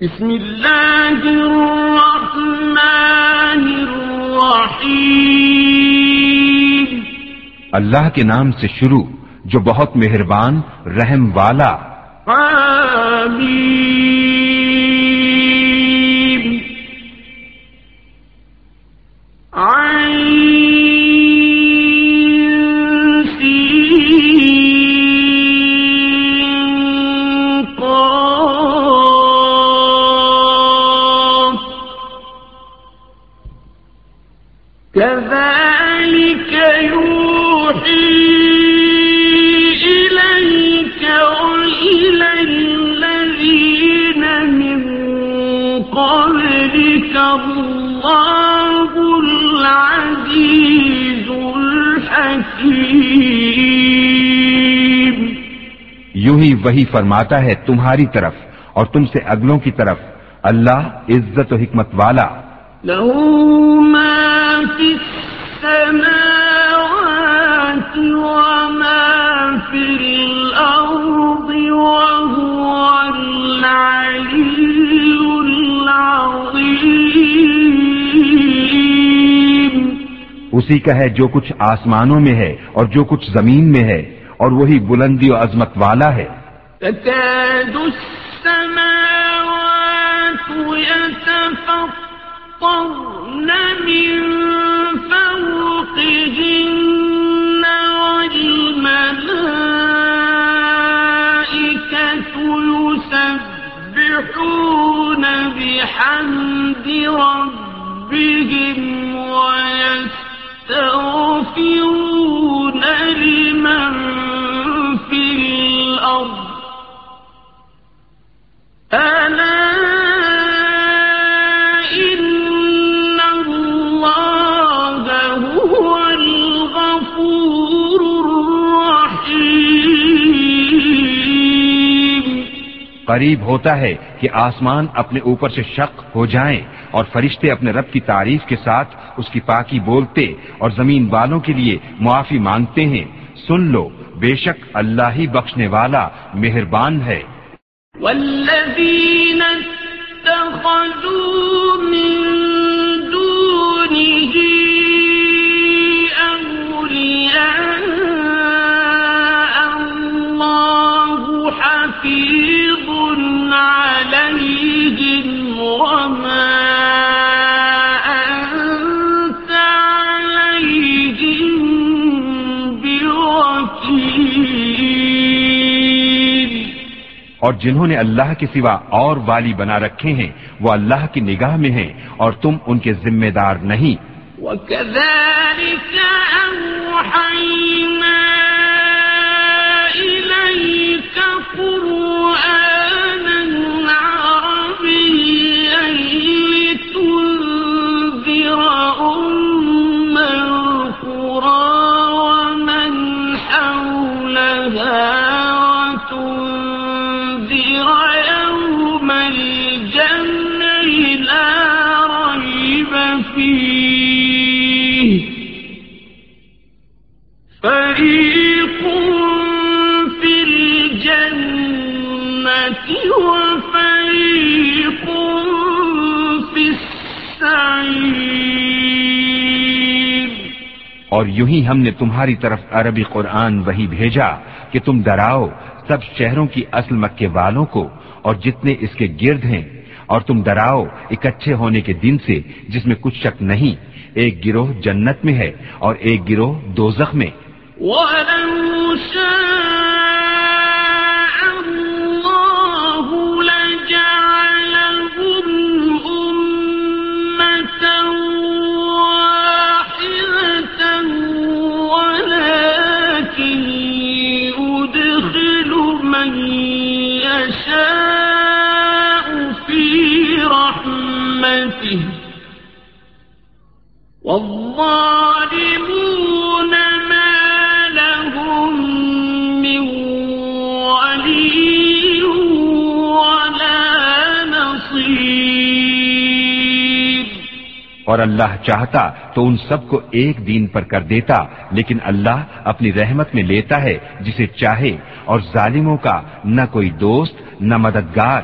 بسم اللہ الرحمن الرحیم اللہ کے نام سے شروع جو بہت مہربان رحم والا۔ حمیم وہی فرماتا ہے تمہاری طرف اور تم سے اگلوں کی طرف۔ اللہ عزت و حکمت والا۔ ما السماوات وما وهو العظيم اسی کا ہے جو کچھ آسمانوں میں ہے اور جو کچھ زمین میں ہے اور وہی بلندی و عظمت والا ہے۔ تكاد السماوات يتفطرن من فوقهن والملائكة يسبحون بحمد ربهم ويستغفرون لمن قریب ہوتا ہے کہ آسمان اپنے اوپر سے شق ہو جائیں اور فرشتے اپنے رب کی تعریف کے ساتھ اس کی پاکی بولتے اور زمین والوں کے لیے معافی مانگتے ہیں۔ سن لو، بے شک اللہ ہی بخشنے والا مہربان ہے۔ والذين اتخذوا من اور جنہوں نے اللہ کے سوا اور والی بنا رکھے ہیں، وہ اللہ کی نگاہ میں ہیں اور تم ان کے ذمہ دار نہیں۔ وَكَذَلِكَ أَوْحَيْنَا یوں ہی ہم نے تمہاری طرف عربی قرآن وہی بھیجا کہ تم ڈراؤ سب شہروں کی اصل مکے والوں کو اور جتنے اس کے گرد ہیں، اور تم ڈراؤ اکٹھے ہونے کے دن سے جس میں کچھ شک نہیں، ایک گروہ جنت میں ہے اور ایک گروہ دوزخ میں۔ ولو اور اللہ چاہتا تو ان سب کو ایک دین پر کر دیتا لیکن اللہ اپنی رحمت میں لیتا ہے جسے چاہے اور ظالموں کا نہ کوئی دوست نہ مددگار۔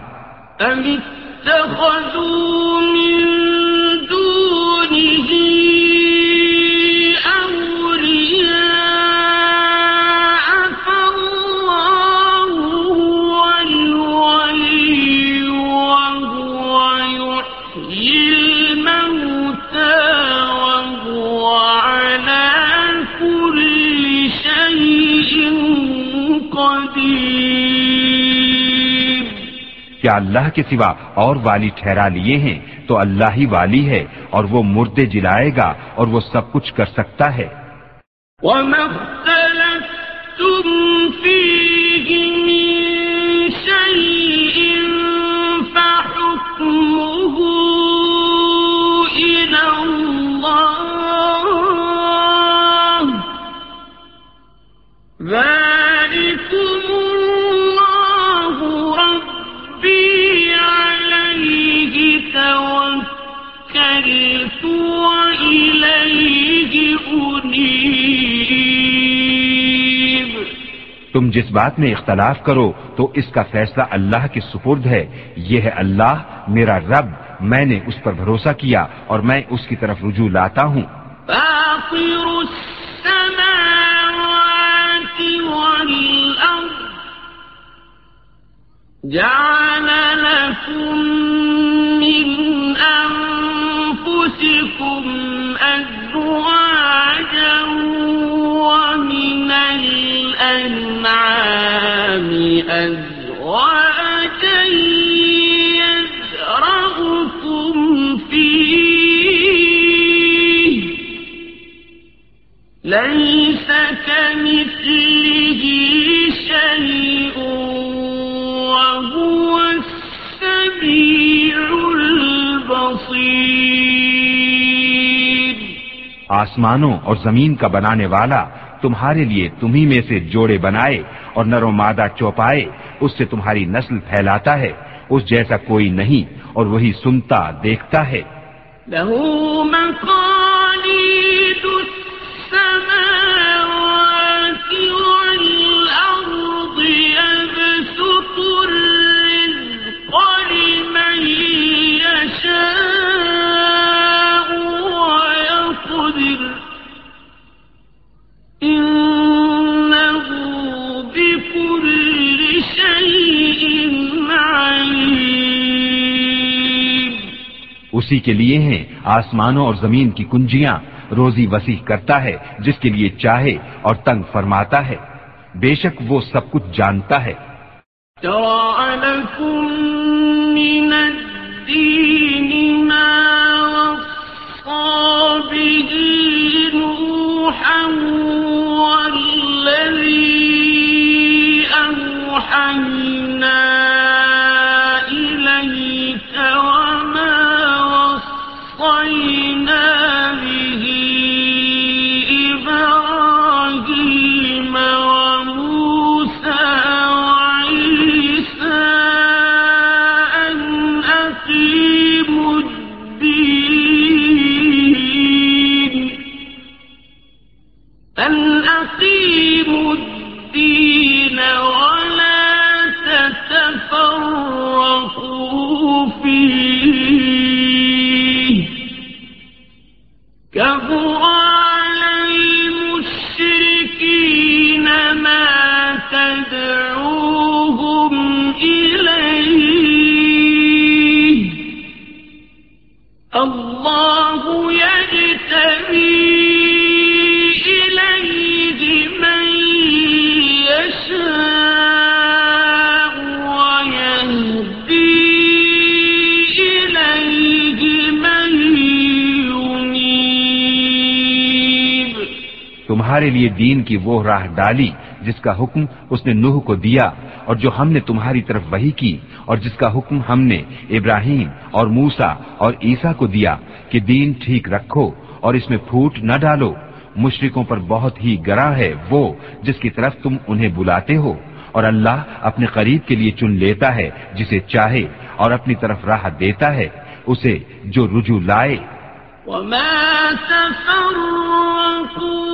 کیا اللہ کے سوا اور والی ٹھہرا لیے ہیں، تو اللہ ہی والی ہے اور وہ مردے جلائے گا اور وہ سب کچھ کر سکتا ہے۔ وما أنيب تم جس بات میں اختلاف کرو تو اس کا فیصلہ اللہ کے سپرد ہے۔ یہ ہے اللہ میرا رب میں نے اس پر بھروسہ کیا اور میں اس کی طرف رجوع لاتا ہوں۔ السماوات والأرض جعل لكم من ليس كمثله شيء وهو السميع البصير. آسمانوں اور زمین کا بنانے والا تمہارے لیے تمہیں میں سے جوڑے بنائے اور نر و مادہ چوپائے اس سے تمہاری نسل پھیلاتا ہے، اس جیسا کوئی نہیں اور وہی سنتا دیکھتا ہے۔ له اسی کے لیے ہیں، آسمانوں اور زمین کی کنجیاں۔ روزی وسیع کرتا ہے، جس کے لیے چاہے اور تنگ فرماتا ہے۔ بے شک وہ سب کچھ جانتا ہے۔ تمہارے لیے دین کی وہ راہ ڈالی جس کا حکم اس نے نوح کو دیا اور جو ہم نے تمہاری طرف وہی کی اور جس کا حکم ہم نے ابراہیم اور موسا اور عیسیٰ کو دیا کہ دین ٹھیک رکھو اور اس میں پھوٹ نہ ڈالو۔ مشرکوں پر بہت ہی گراں ہے وہ جس کی طرف تم انہیں بلاتے ہو اور اللہ اپنے قریب کے لیے چن لیتا ہے جسے چاہے اور اپنی طرف راہ دیتا ہے اسے جو رجوع لائے۔ وما تفرقوا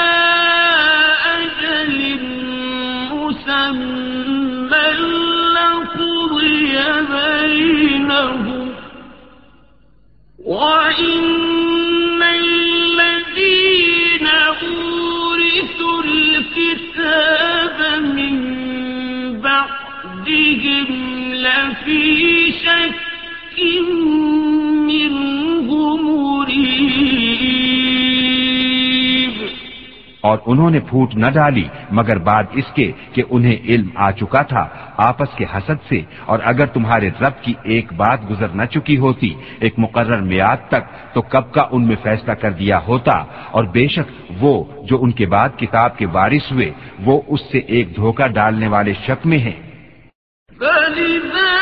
اور انہوں نے پھوٹ نہ ڈالی، مگر بعد اس کے کہ انہیں علم آ چکا تھا۔ آپس کے حسد سے اور اگر تمہارے رب کی ایک بات گزر نہ چکی ہوتی، ایک مقرر میاد تک، تو کب کا ان میں فیصلہ کر دیا ہوتا؟ اور بے شک وہ جو ان کے بعد کتاب کے وارث ہوئے، وہ اس سے ایک دھوکہ ڈالنے والے شک میں ہیں۔ فلذلك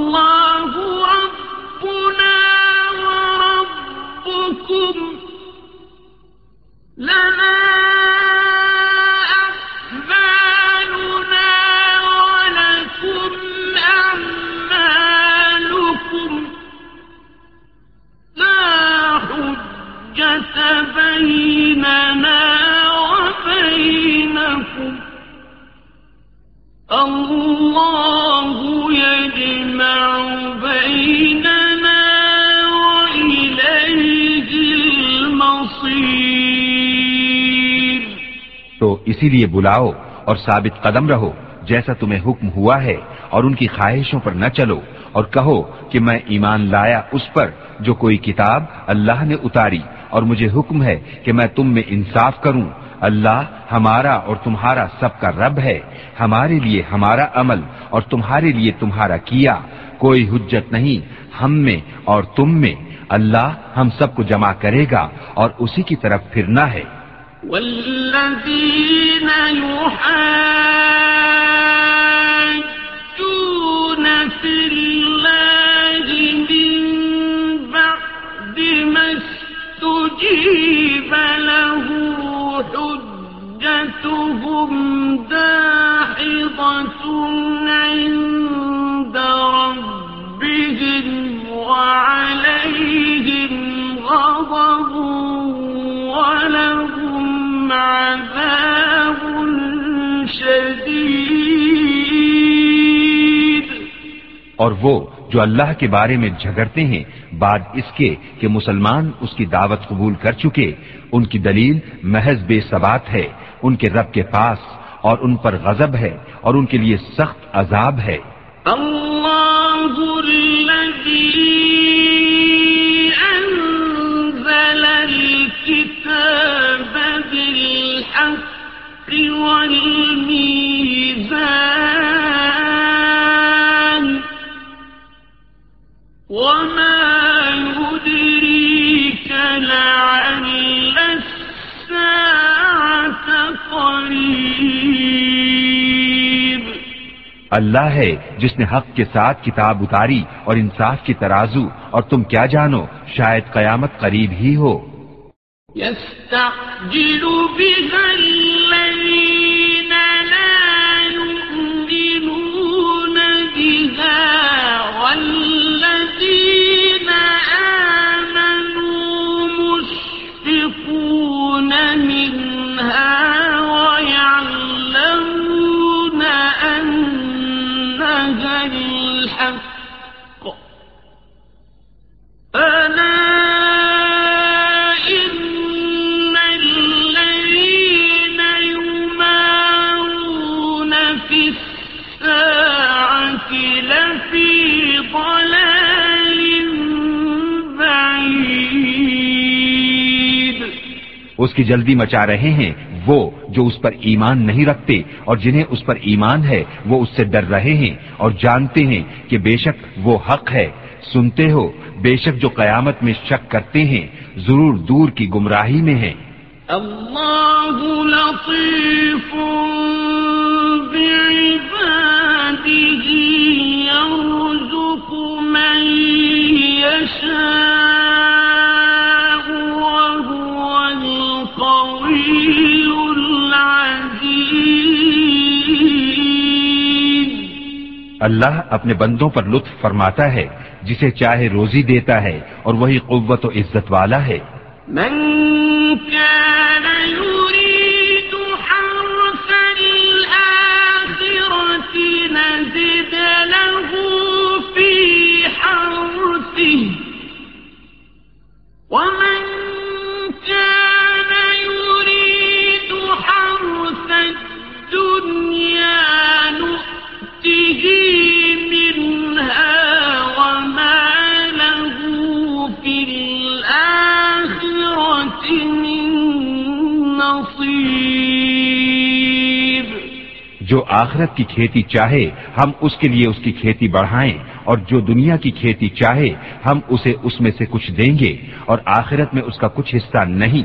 اسی لیے بلاؤ اور ثابت قدم رہو جیسا تمہیں حکم ہوا ہے اور ان کی خواہشوں پر نہ چلو اور کہو کہ میں ایمان لایا اس پر جو کوئی کتاب اللہ نے اتاری اور مجھے حکم ہے کہ میں تم میں انصاف کروں۔ اللہ ہمارا اور تمہارا سب کا رب ہے۔ ہمارے لیے ہمارا عمل اور تمہارے لیے تمہارا کیا۔ کوئی حجت نہیں ہم میں اور تم میں۔ اللہ ہم سب کو جمع کرے گا اور اسی کی طرف پھرنا ہے۔ والذين يحاجون في الله من بعد ما استجيب له حجتهم دار اور وہ جو اللہ کے بارے میں جھگڑتے ہیں، بعد اس کے کہ مسلمان اس کی دعوت قبول کر چکے، ان کی دلیل محض بے ثبات ہے، ان کے رب کے پاس اور ان پر غضب ہے اور ان کے لیے سخت عذاب ہے۔ الله الذي الكتاب بالحق والميزان وما يدريك لعل الساعة قريب۔ اللہ ہے جس نے حق کے ساتھ کتاب اتاری اور انصاف کی ترازو اور تم کیا جانو شاید قیامت قریب ہی ہو۔ يستعجل بها اس کی جلدی مچا رہے ہیں، وہ جو اس پر ایمان نہیں رکھتے اور جنہیں اس پر ایمان ہے، وہ اس سے ڈر رہے ہیں اور جانتے ہیں کہ بے شک وہ حق ہے۔ سنتے ہو، بے شک جو قیامت میں شک کرتے ہیں، ضرور دور کی گمراہی میں ہیں۔ الله لطيف بعباده يرزق من يشاء اللہ اپنے بندوں پر لطف فرماتا ہے، جسے چاہے روزی دیتا ہے، اور وہی قوت و عزت والا ہے۔ من جو آخرت کی کھیتی چاہے، ہم اس کے لیے اس کی کھیتی بڑھائیں، اور جو دنیا کی کھیتی چاہے، ہم اسے اس میں سے کچھ دیں گے، اور آخرت میں اس کا کچھ حصہ نہیں۔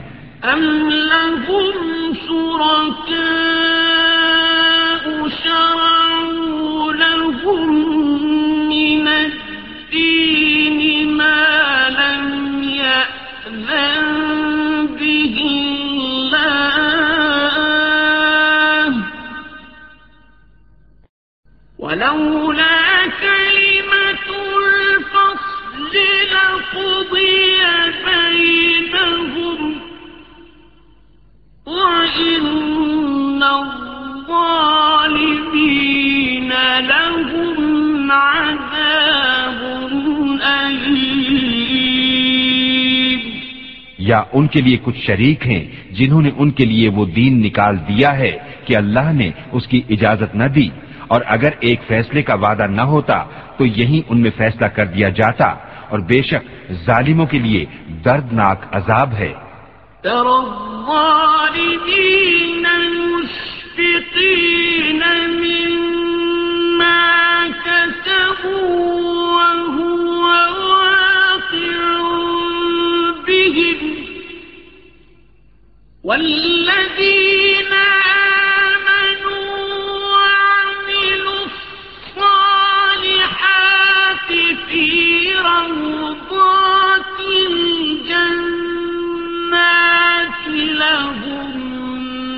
ولولا كلمة الفصل لقضي بينهم. وإن الظالمين لهم عذاب أليم. یا ان کے لیے کچھ شریک ہیں جنہوں نے ان کے لیے وہ دین نکال دیا ہے کہ اللہ نے اس کی اجازت نہ دی۔ اور اگر ایک فیصلے کا وعدہ نہ ہوتا تو یہی ان میں فیصلہ کر دیا جاتا اور بے شک ظالموں کے لیے دردناک عذاب ہے۔ ترى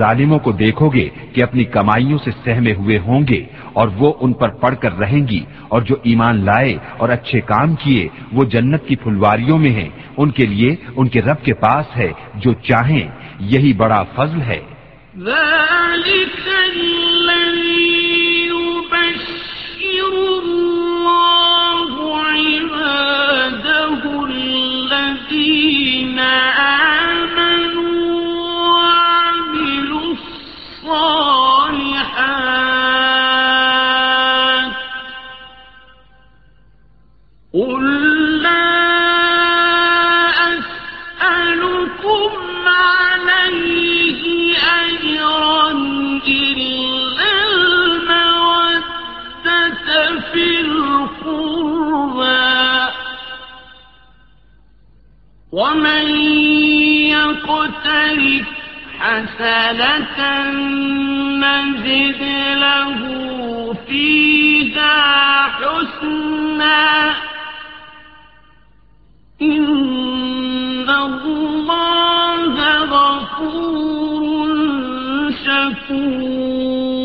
ظالموں کو دیکھو گے کہ اپنی کمائیوں سے سہمے ہوئے ہوں گے اور وہ ان پر پڑھ کر رہیں گی اور جو ایمان لائے اور اچھے کام کیے، وہ جنت کی پھلواریوں میں ہیں۔ ان کے لیے ان کے رب کے پاس ہے جو چاہیں۔ یہی بڑا فضل ہے۔ ذلك الله عباده الذين حسنة نزد له فيها حسنا إن الله غفور شكور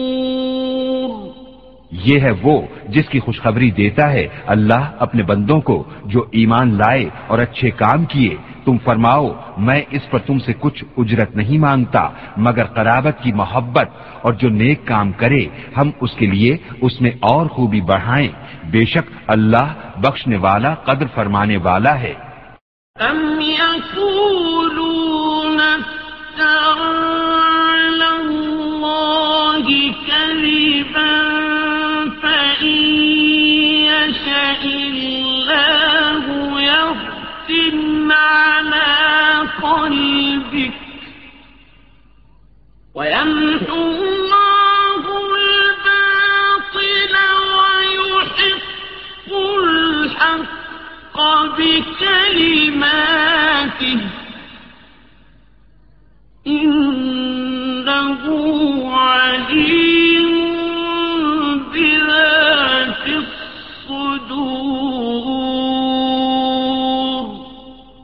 یہ ہے وہ جس کی خوشخبری دیتا ہے اللہ اپنے بندوں کو جو ایمان لائے اور اچھے کام کیے تم فرماؤ، میں اس پر تم سے کچھ اجرت نہیں مانگتا، مگر قرابت کی محبت اور جو نیک کام کرے، ہم اس کے لیے اس میں اور خوبی بڑھائیں۔ بے شک اللہ بخشنے والا، قدر فرمانے والا ہے۔ ويمحو الله الباطل ويحق الحق بكلماته. إنه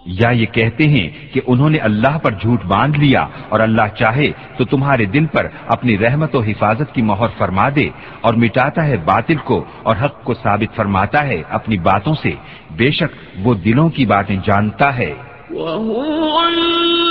یا یہ کہتے ہیں کہ انہوں نے اللہ پر جھوٹ باندھ لیا اور اللہ چاہے تو تمہارے دل پر اپنی رحمت و حفاظت کی مہر فرما دے اور مٹاتا ہے باطل کو اور حق کو ثابت فرماتا ہے اپنی باتوں سے۔ بے شک وہ دلوں کی باتیں جانتا ہے۔ وهو الذي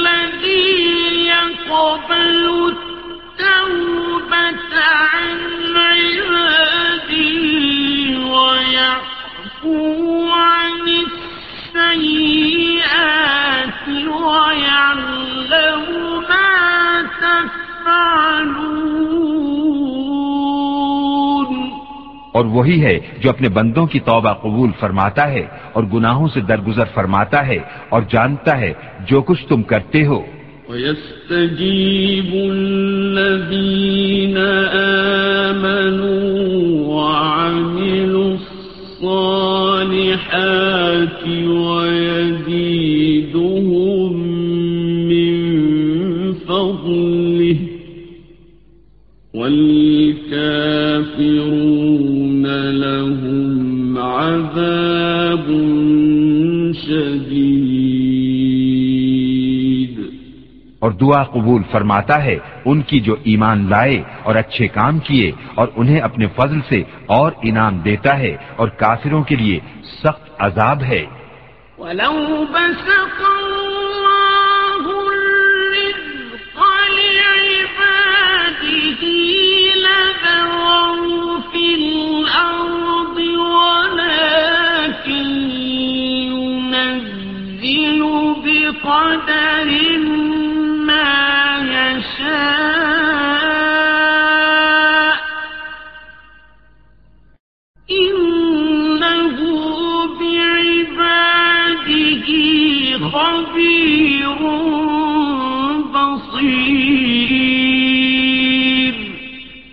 اور وہی ہے جو اپنے بندوں کی توبہ قبول فرماتا ہے اور گناہوں سے درگزر فرماتا ہے اور جانتا ہے جو کچھ تم کرتے ہو۔ ويستجيب الذين آمنوا وعملوا الصالحات ويزيدهم من فضله والكافرون لهم عذاب شديد اور دعا قبول فرماتا ہے، ان کی جو ایمان لائے اور اچھے کام کیے اور انہیں اپنے فضل سے اور انعام دیتا ہے اور کافروں کے لیے سخت عذاب ہے۔ ولو بسط الله الرزق لعباده لبغوا في الأرض ولكن ينزل بقدر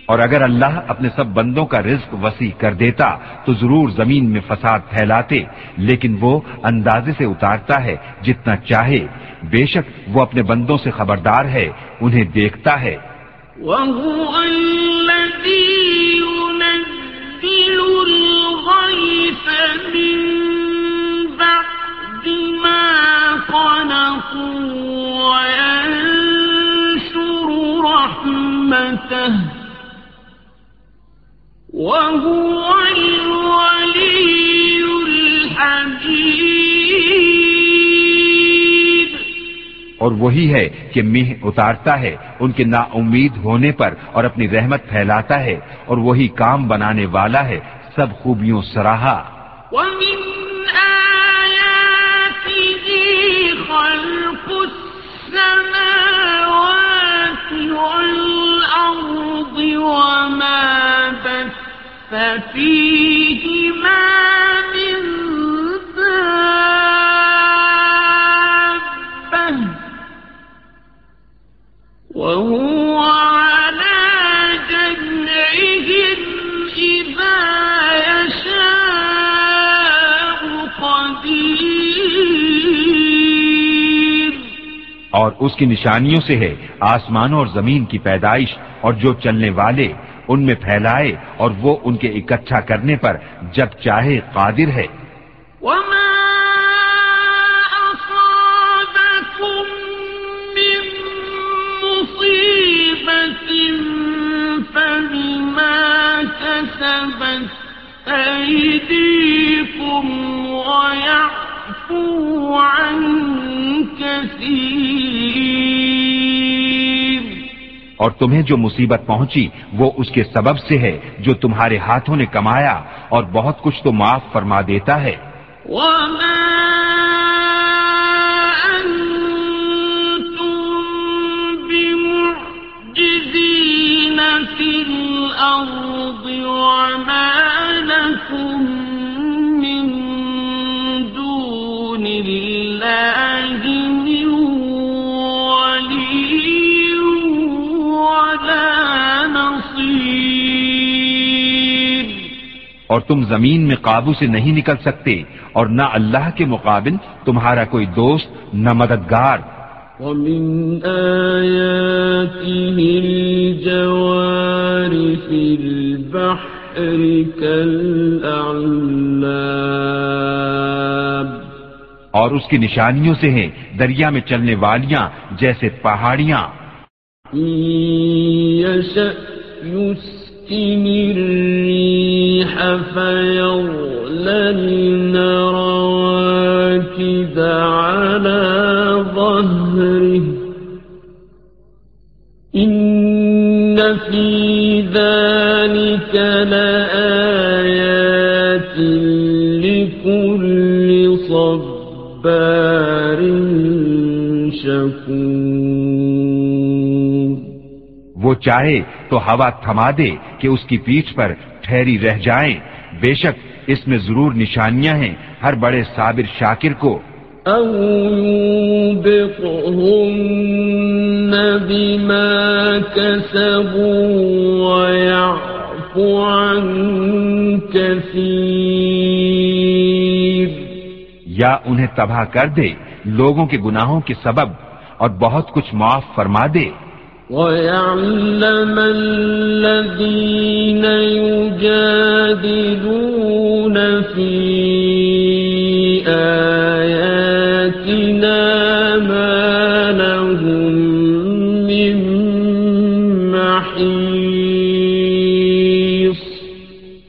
اور اگر اللہ اپنے سب بندوں کا رزق وسیع کر دیتا تو ضرور زمین میں فساد پھیلاتے، لیکن وہ اندازے سے اتارتا ہے جتنا چاہے۔ بے شک وہ اپنے بندوں سے خبردار ہے، انہیں دیکھتا ہے۔ وهو الذي وهو الولي الحميد. اور وہی ہے کہ میہ اتارتا ہے ان کے نا امید ہونے پر اور اپنی رحمت پھیلاتا ہے اور وہی کام بنانے والا ہے سب خوبیوں سراہا۔ ومن آياته خلق السماوات والأرض وما بث من دابة وهو على جمعهم إذا يشاء قدير اور اس کی نشانیوں سے ہے آسمانوں اور زمین کی پیدائش اور جو چلنے والے ان میں پھیلائے اور وہ ان کے اکٹھا کرنے پر جب چاہے قادر ہے۔ وما من مصيبة فبما كسبت أيديكم ويعفو عن كثير اور تمہیں جو مصیبت پہنچی وہ اس کے سبب سے ہے جو تمہارے ہاتھوں نے کمایا اور بہت کچھ تو معاف فرما دیتا ہے۔ وما أنتم تم زمین میں قابو سے نہیں نکل سکتے اور نہ اللہ کے مقابل تمہارا کوئی دوست نہ مددگار۔ ومن آياته الجوار في البحر كالأعلام اور اس کی نشانیوں سے ہیں دریا میں چلنے والیاں جیسے پہاڑیاں۔ يشأ الريح فيظللن رواكد على ظهره. إن في ذلك لآيات لكل صبار شكور. وہ چاہے تو ہوا تھما دے کہ اس کی پیٹھ پر ٹھہری رہ جائیں۔ بے شک اس میں ضرور نشانیاں ہیں ہر بڑے صابر شاکر کو۔ يوبقهن بما كسبوا ويعفو عن كثير۔ یا انہیں تباہ کر دے لوگوں کے گناہوں کے سبب اور بہت کچھ معاف فرما دے۔ ويعلم الذين يجادلون في آياتنا ما لهم من محيص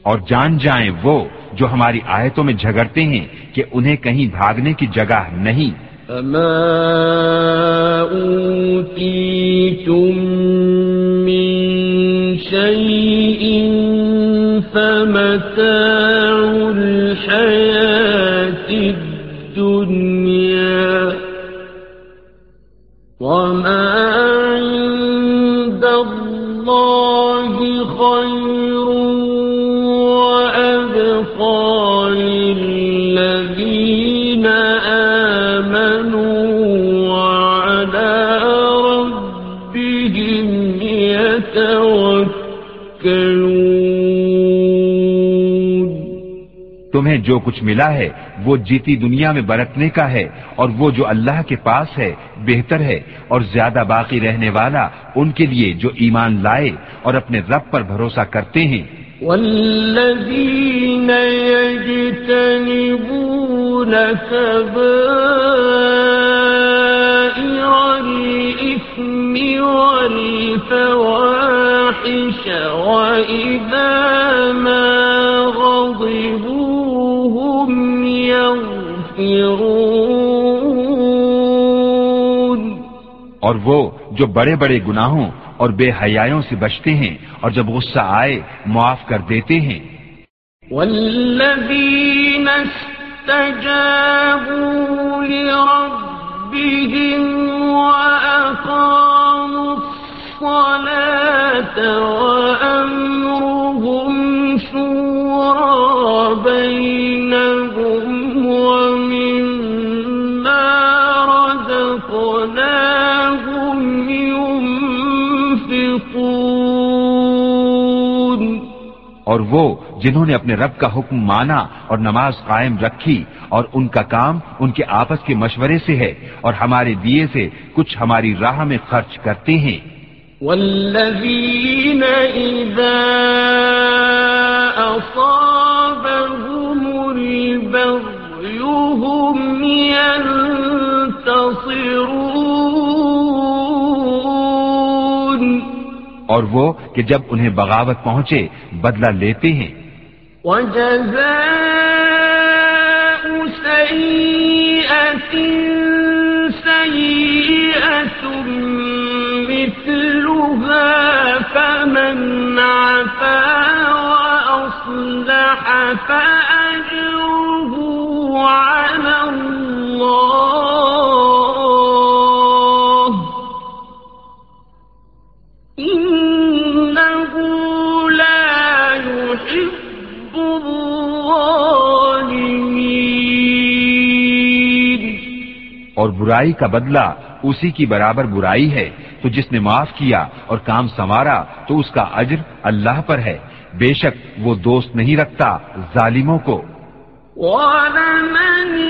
اور جان جائیں وہ جو ہماری آیتوں میں جھگڑتے ہیں کہ انہیں کہیں بھاگنے کی جگہ نہیں۔ فما أوتيتم فمتاع جو کچھ ملا ہے وہ جیتی دنیا میں برتنے کا ہے اور وہ جو اللہ کے پاس ہے بہتر ہے اور زیادہ باقی رہنے والا ان کے لیے جو ایمان لائے اور اپنے رب پر بھروسہ کرتے ہیں۔ والذين يجتنبون الإثم والفواحش وإذا ما اور وہ جو بڑے بڑے گناہوں اور بے حیاوں سے بچتے ہیں اور جب غصہ آئے معاف کر دیتے ہیں۔ والذين استجابوا لربهم وأقاموا الصلاة وأمرهم شورى بينهم اور وہ جنہوں نے اپنے رب کا حکم مانا اور نماز قائم رکھی اور ان کا کام ان کے آپس کے مشورے سے ہے اور ہمارے دیے سے کچھ ہماری راہ میں خرچ کرتے ہیں۔ والذین اذا اور وہ کہ جب انہیں بغاوت پہنچے، بدلہ لیتے ہیں۔ وجزاء سيئة سيئة مثلها فمن عفا وأصلح فأجره على اور برائی کا بدلہ اسی کی برابر برائی ہے۔ تو جس نے معاف کیا اور کام سنوارا، تو اس کا اجر اللہ پر ہے۔ بے شک وہ دوست نہیں رکھتا ظالموں کو۔ ولمن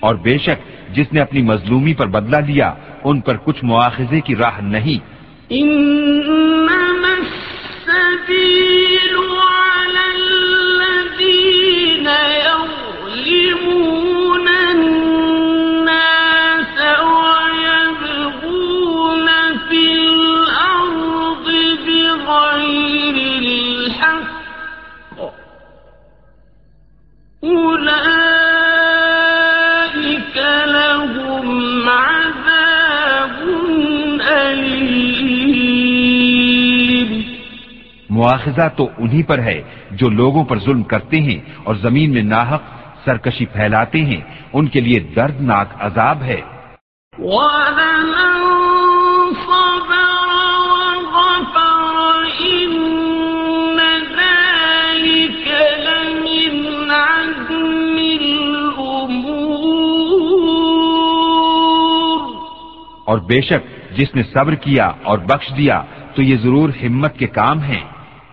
اور بے شک جس نے اپنی مظلومی پر بدلہ لیا، ان پر کچھ مواخذے کی راہ نہیں۔ مواخذہ تو انہی پر ہے جو لوگوں پر ظلم کرتے ہیں اور زمین میں ناحق سرکشی پھیلاتے ہیں۔ ان کے لیے دردناک عذاب ہے۔ اور بے شک جس نے صبر کیا اور بخش دیا تو یہ ضرور ہمت کے کام ہیں۔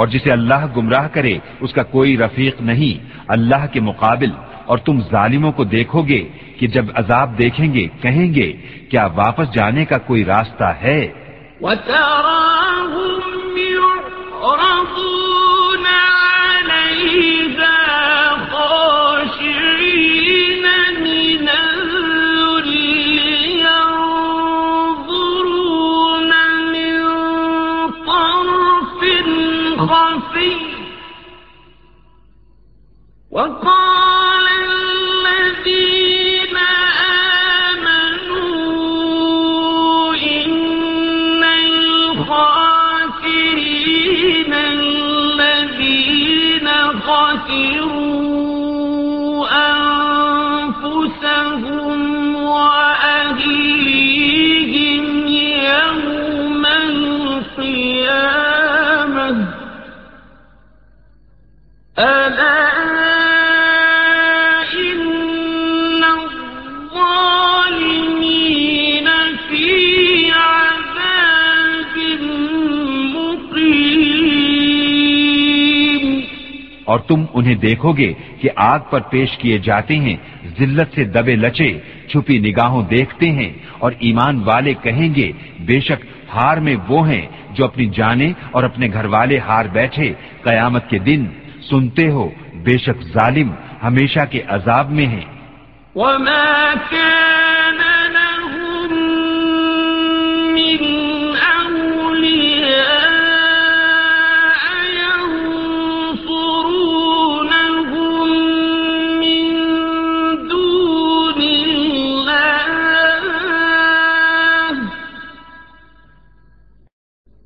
اور جسے اللہ گمراہ کرے، اس کا کوئی رفیق نہیں۔ اللہ کے مقابل۔ اور تم ظالموں کو دیکھو گے کہ جب عذاب دیکھیں گے، کہیں گے، کیا واپس جانے کا کوئی راستہ ہے؟ وَتَرَاهُمْ يُعْرَضُونَ عَلَيْهِ وقال الذين آمنوا إن الخاسرين الذين خسروا أنفسهم وأهليهم يوم القيامة. ألا اور تم انہیں دیکھو گے کہ آگ پر پیش کیے جاتے ہیں، ذلت سے دبے لچے، چھپی نگاہوں دیکھتے ہیں، اور ایمان والے کہیں گے، بے شک ہار میں وہ ہیں جو اپنی جانیں اور اپنے گھر والے ہار بیٹھے قیامت کے دن۔ سنتے ہو، بے شک ظالم ہمیشہ کے عذاب میں ہیں۔ وما كان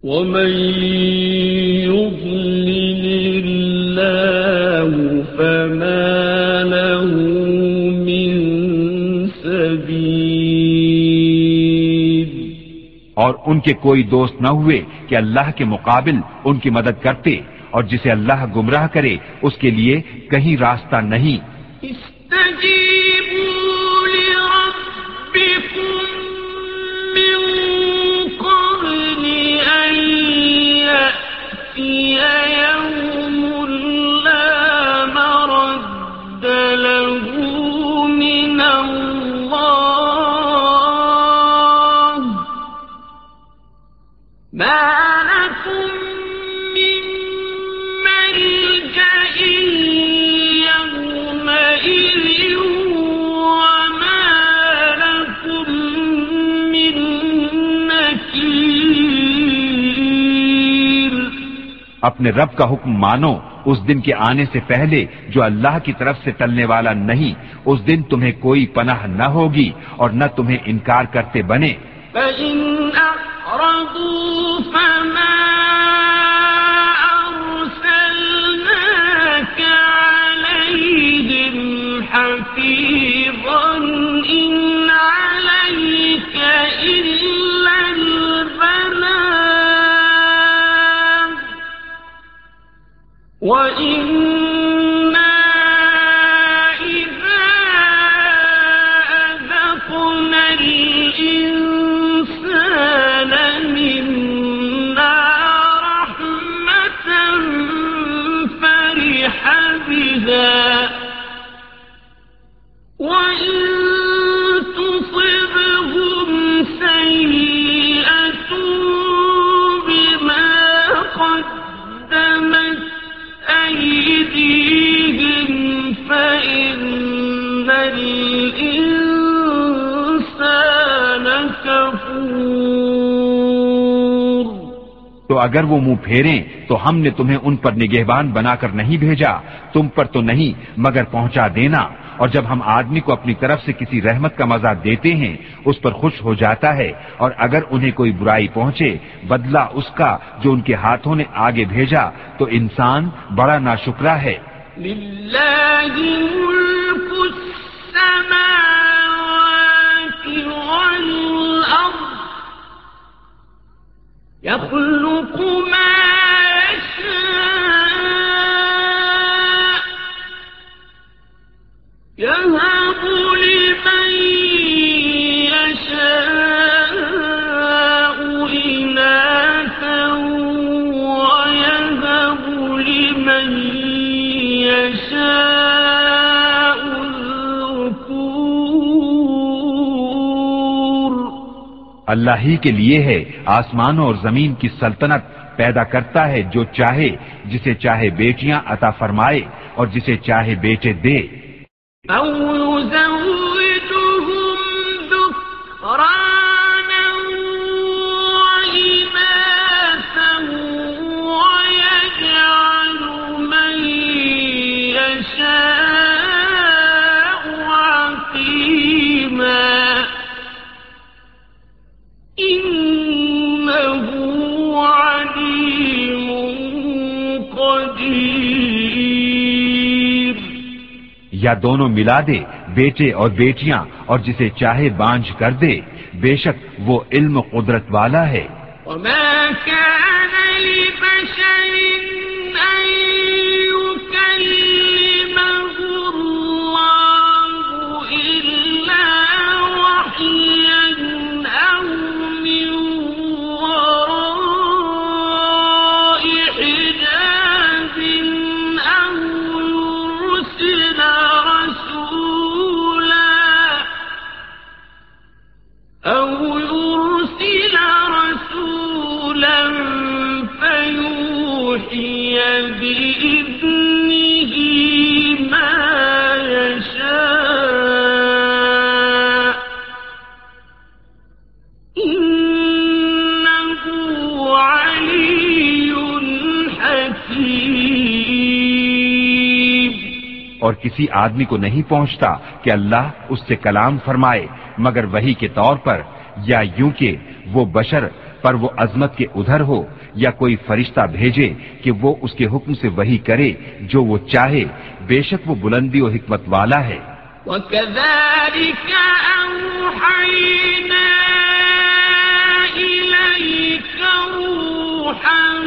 ومن يضلل الله فما له من سبيل اور ان کے کوئی دوست نہ ہوئے کہ اللہ کے مقابل ان کی مدد کرتے اور جسے اللہ گمراہ کرے اس کے لیے کہیں راستہ نہیں۔ استجيبوا اپنے رب کا حکم مانو، اس دن کے آنے سے پہلے جو اللہ کی طرف سے ٹلنے والا نہیں، اس دن تمہیں کوئی پناہ نہ ہوگی اور نہ تمہیں انکار کرتے بنے۔ فإن وَإِنَّ اگر وہ منہ پھیریں تو ہم نے تمہیں ان پر نگہبان بنا کر نہیں بھیجا۔ تم پر تو نہیں، مگر پہنچا دینا۔ اور جب ہم آدمی کو اپنی طرف سے کسی رحمت کا مزہ دیتے ہیں، اس پر خوش ہو جاتا ہے۔ اور اگر انہیں کوئی برائی پہنچے، بدلہ اس کا جو ان کے ہاتھوں نے آگے بھیجا، تو انسان بڑا ناشکرا ہے۔ لله يخلق ما يشاء. اللہ ہی کے لیے ہے آسمانوں اور زمین کی سلطنت پیدا کرتا ہے جو چاہے، جسے چاہے بیٹیاں عطا فرمائے اور جسے چاہے بیٹے دے۔ یا دونوں ملا دے، بیٹے اور بیٹیاں، اور جسے چاہے بانجھ کر دے، بے شک وہ علم قدرت والا ہے۔ وما كان لبشر أن يكلم اور کسی آدمی کو نہیں پہنچتا کہ اللہ اس سے کلام فرمائے، مگر وہی کے طور پر، یا یوں کہ وہ بشر پر وہ عظمت کے ادھر ہو یا کوئی فرشتہ بھیجے کہ وہ اس کے حکم سے وہی کرے جو وہ چاہے، بے شک وہ بلندی و حکمت والا ہے۔ وَكَذَلِكَ أَوْحَيْنَا إِلَيْكَ رُوحًا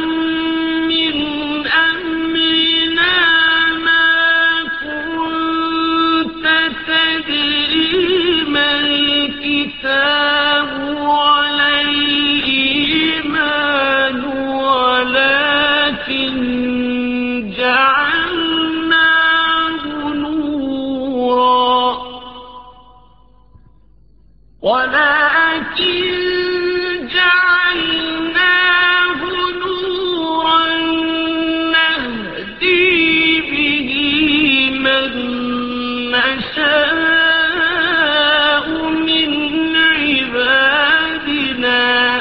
نشاء من عبادنا.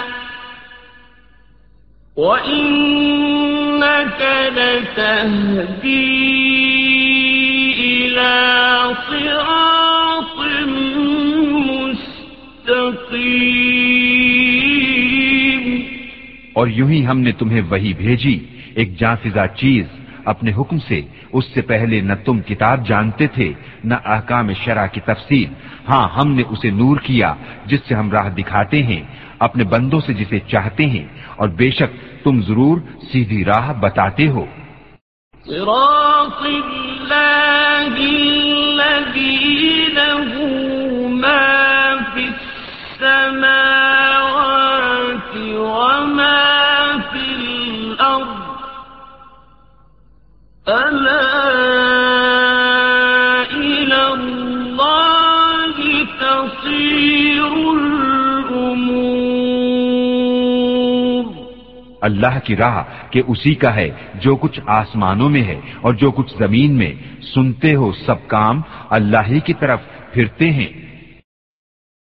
وإنك لتهدي إلى صراط مستقيم. اور یوں ہی ہم نے تمہیں وہی بھیجی، ایک جانفزا چیز اپنے حکم سے اس سے پہلے نہ تم کتاب جانتے تھے، نہ احکام شرع کی تفصیل۔ ہاں ہم نے اسے نور کیا، جس سے ہم راہ دکھاتے ہیں، اپنے بندوں سے جسے چاہتے ہیں۔ اور بے شک، تم ضرور سیدھی راہ بتاتے ہو۔ صراط اللہ اللہ کی راہ کہ اسی کا ہے جو کچھ آسمانوں میں ہے اور جو کچھ زمین میں سنتے ہو سب کام اللہ ہی کی طرف پھرتے ہیں